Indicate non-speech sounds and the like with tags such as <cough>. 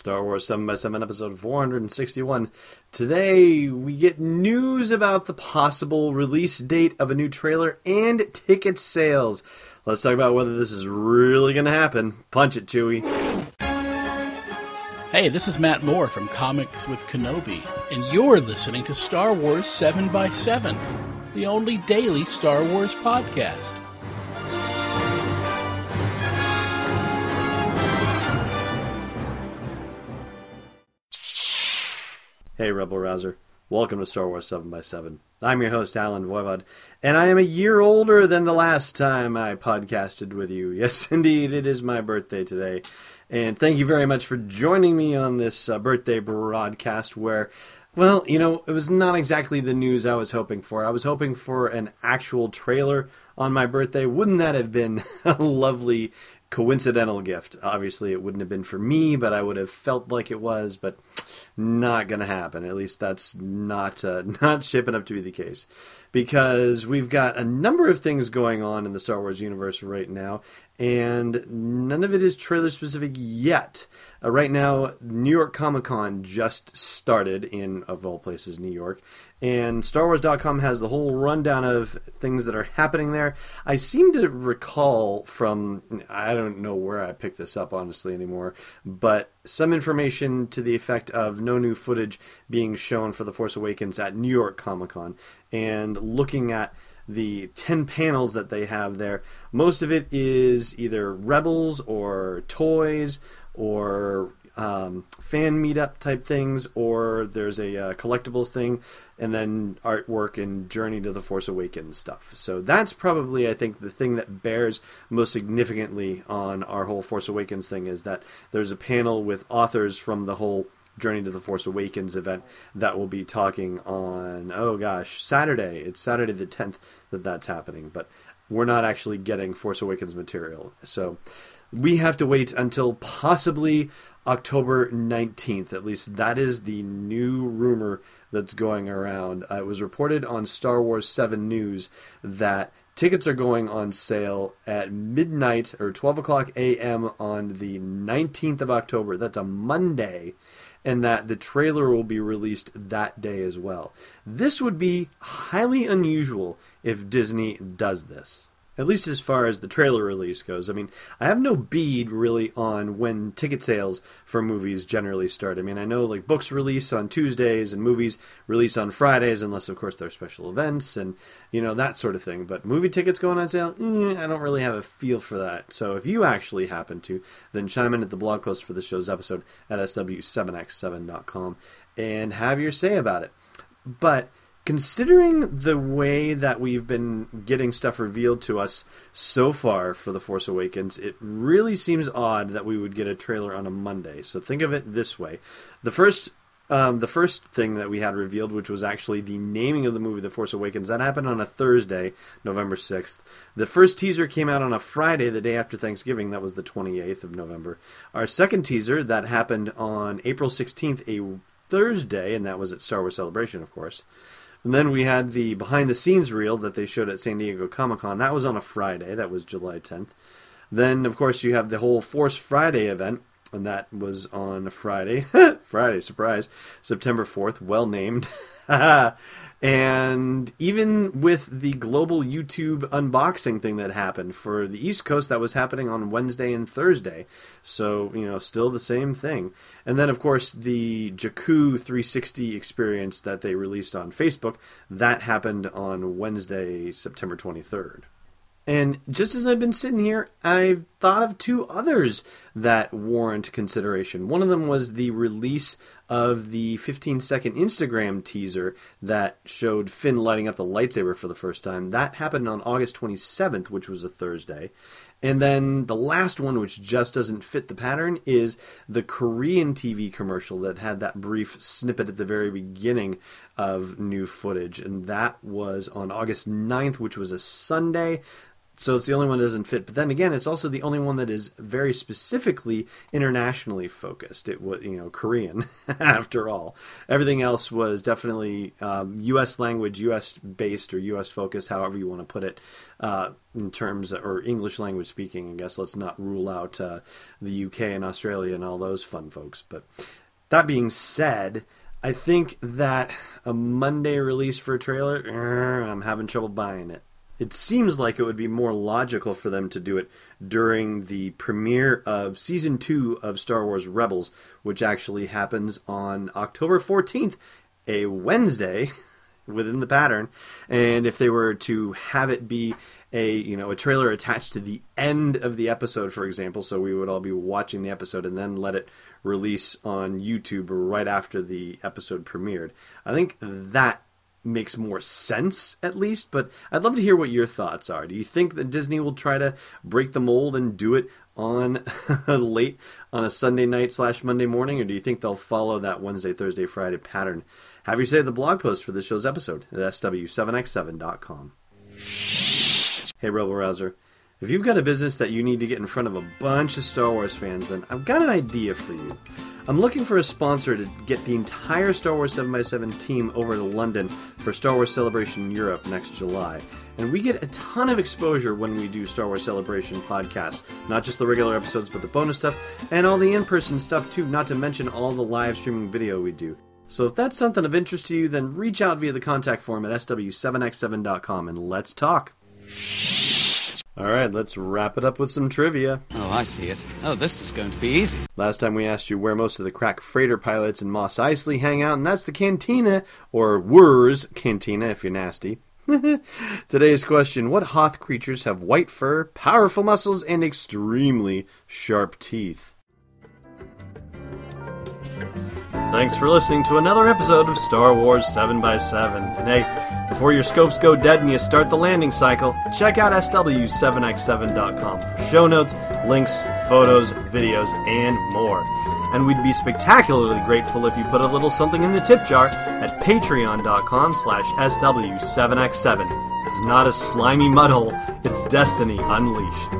Star Wars 7 by 7 episode 461. Today we get news about the possible release date of a new trailer and ticket sales. Let's talk about whether this is really going to happen. Punch it, Chewie. Hey, this is Matt Moore from Comics with Kenobi, and you're listening to Star Wars 7 by 7 the only daily Star Wars podcast. Hey, Rebel Rouser. Welcome to Star Wars 7 by 7 I'm your host, Allen Voivod, and I am a year older than the last time I podcasted with you. <laughs> Yes, indeed, it is my birthday today. And thank you very much for joining me on this uh, birthday broadcast where, well, you know, it was not exactly the news I was hoping for. I was hoping for an actual trailer on my birthday. Wouldn't that have been <laughs> a lovely coincidental gift? Obviously, it wouldn't have been for me, but I would have felt like it was, but not going to happen. At least that's not uh, <laughs> not shaping up to be the case, because we've got a number of things going on in the Star Wars universe right now, and none of it is trailer specific yet. Uh, right now, New York Comic Con just started in, of all places, New York, and StarWars.com has the whole rundown of things that are happening there. I seem to recall from, I don't know where I picked this up honestly anymore, but some information to the effect of no new footage being shown for The Force Awakens at New York Comic Con. And looking at the 10 panels that they have there, most of it is either Rebels or toys or um, fan meetup type things, or there's a uh, collectibles thing, and then artwork and Journey to the Force Awakens stuff. So that's probably, I think, the thing that bears most significantly on our whole Force Awakens thing is that there's a panel with authors from the whole Journey to the Force Awakens event that will be talking on, oh gosh, Saturday. It's Saturday the 10th that that's happening, but we're not actually getting Force Awakens material. So we have to wait until possibly October 19th. At least that is the new rumor that's going around. Uh, it was reported on Star Wars 7 News that tickets are going on sale at midnight or 12 o'clock a.m. on the 19th of October. That's a Monday. And that the trailer will be released that day as well. This would be highly unusual if Disney does this at least as far as the trailer release goes. I mean, I have no bead really on when ticket sales for movies generally start. I mean, I know like books release on Tuesdays and movies release on Fridays, unless of course there are special events and you know that sort of thing. But movie tickets going on sale, eh, I don't really have a feel for that. So if you actually happen to, then chime in at the blog post for the show's episode at sw7x7.com and have your say about it. But considering the way that we've been getting stuff revealed to us so far for The Force Awakens, it really seems odd that we would get a trailer on a Monday. So think of it this way: the first. Um, the first thing that we had revealed, which was actually the naming of the movie The Force Awakens, that happened on a Thursday, November 6th. The first teaser came out on a Friday, the day after Thanksgiving. That was the 28th of November. Our second teaser, that happened on April 16th, a Thursday, and that was at Star Wars Celebration, of course. And then we had the behind the scenes reel that they showed at San Diego Comic Con. That was on a Friday. That was July 10th. Then, of course, you have the whole Force Friday event, and that was on Friday. <laughs> Friday, surprise. September 4th. Well named. <laughs> And even with the global YouTube unboxing thing that happened for the East Coast, that was happening on Wednesday and Thursday. So, you know, still the same thing. And then, of course, the Jakku 360 experience that they released on Facebook, that happened on Wednesday, September 23rd. And just as I've been sitting here, I've thought of two others that warrant consideration. One of them was the release of the 15 second Instagram teaser that showed Finn lighting up the lightsaber for the first time. That happened on August 27th, which was a Thursday. And then the last one, which just doesn't fit the pattern, is the Korean TV commercial that had that brief snippet at the very beginning of new footage. And that was on August 9th, which was a Sunday. So it's the only one that doesn't fit. But then again, it's also the only one that is very specifically internationally focused. It was, you know, Korean <laughs> after all. Everything else was definitely um, U.S. language, U.S. based, or U.S. focused, however you want to put it, uh, in terms of, or English language speaking. I guess let's not rule out uh, the U.K. and Australia and all those fun folks. But that being said. I think that a Monday release for a trailer, I'm having trouble buying it it seems like it would be more logical for them to do it during the premiere of season two of Star Wars Rebels, which actually happens on October 14th, a Wednesday <laughs> within the pattern. And if they were to have it be a you know a trailer attached to the end of the episode, for example, so we would all be watching the episode and then let it release on YouTube right after the episode premiered. I think that makes more sense at least but i'd love to hear what your thoughts are. Do you think that disney will try to break the mold and do it on <laughs> late on a sunday night slash monday morning or do you think they'll follow that wednesday thursday friday pattern? Have you saved the blog post for this show's episode at sw7x7.com hey rebel rouser. If you've got a business that you need to get in front of a bunch of star wars fans then i've got an idea for you. I'm looking for a sponsor to get the entire Star Wars 7x7 team over to London for Star Wars Celebration Europe next July. And we get a ton of exposure when we do Star Wars Celebration podcasts. Not just the regular episodes, but the bonus stuff, and all the in person stuff too, not to mention all the live streaming video we do. So if that's something of interest to you, then reach out via the contact form at sw7x7.com and let's talk. All right, let's wrap it up with some trivia. Oh, I see it. Oh, this is going to be easy. Last time we asked you where most of the crack freighter pilots in Mos Eisley hang out, and that's the cantina, or Wur's Cantina if you're nasty. <laughs> Today's question What Hoth creatures have white fur, powerful muscles, and extremely sharp teeth? Thanks for listening to another episode of Star Wars 7x7. And hey, before your scopes go dead and you start the landing cycle, check out SW7x7.com for show notes, links, photos, videos, and more. And we'd be spectacularly grateful if you put a little something in the tip jar at patreon.com slash SW7x7. It's not a slimy mudhole, it's destiny unleashed.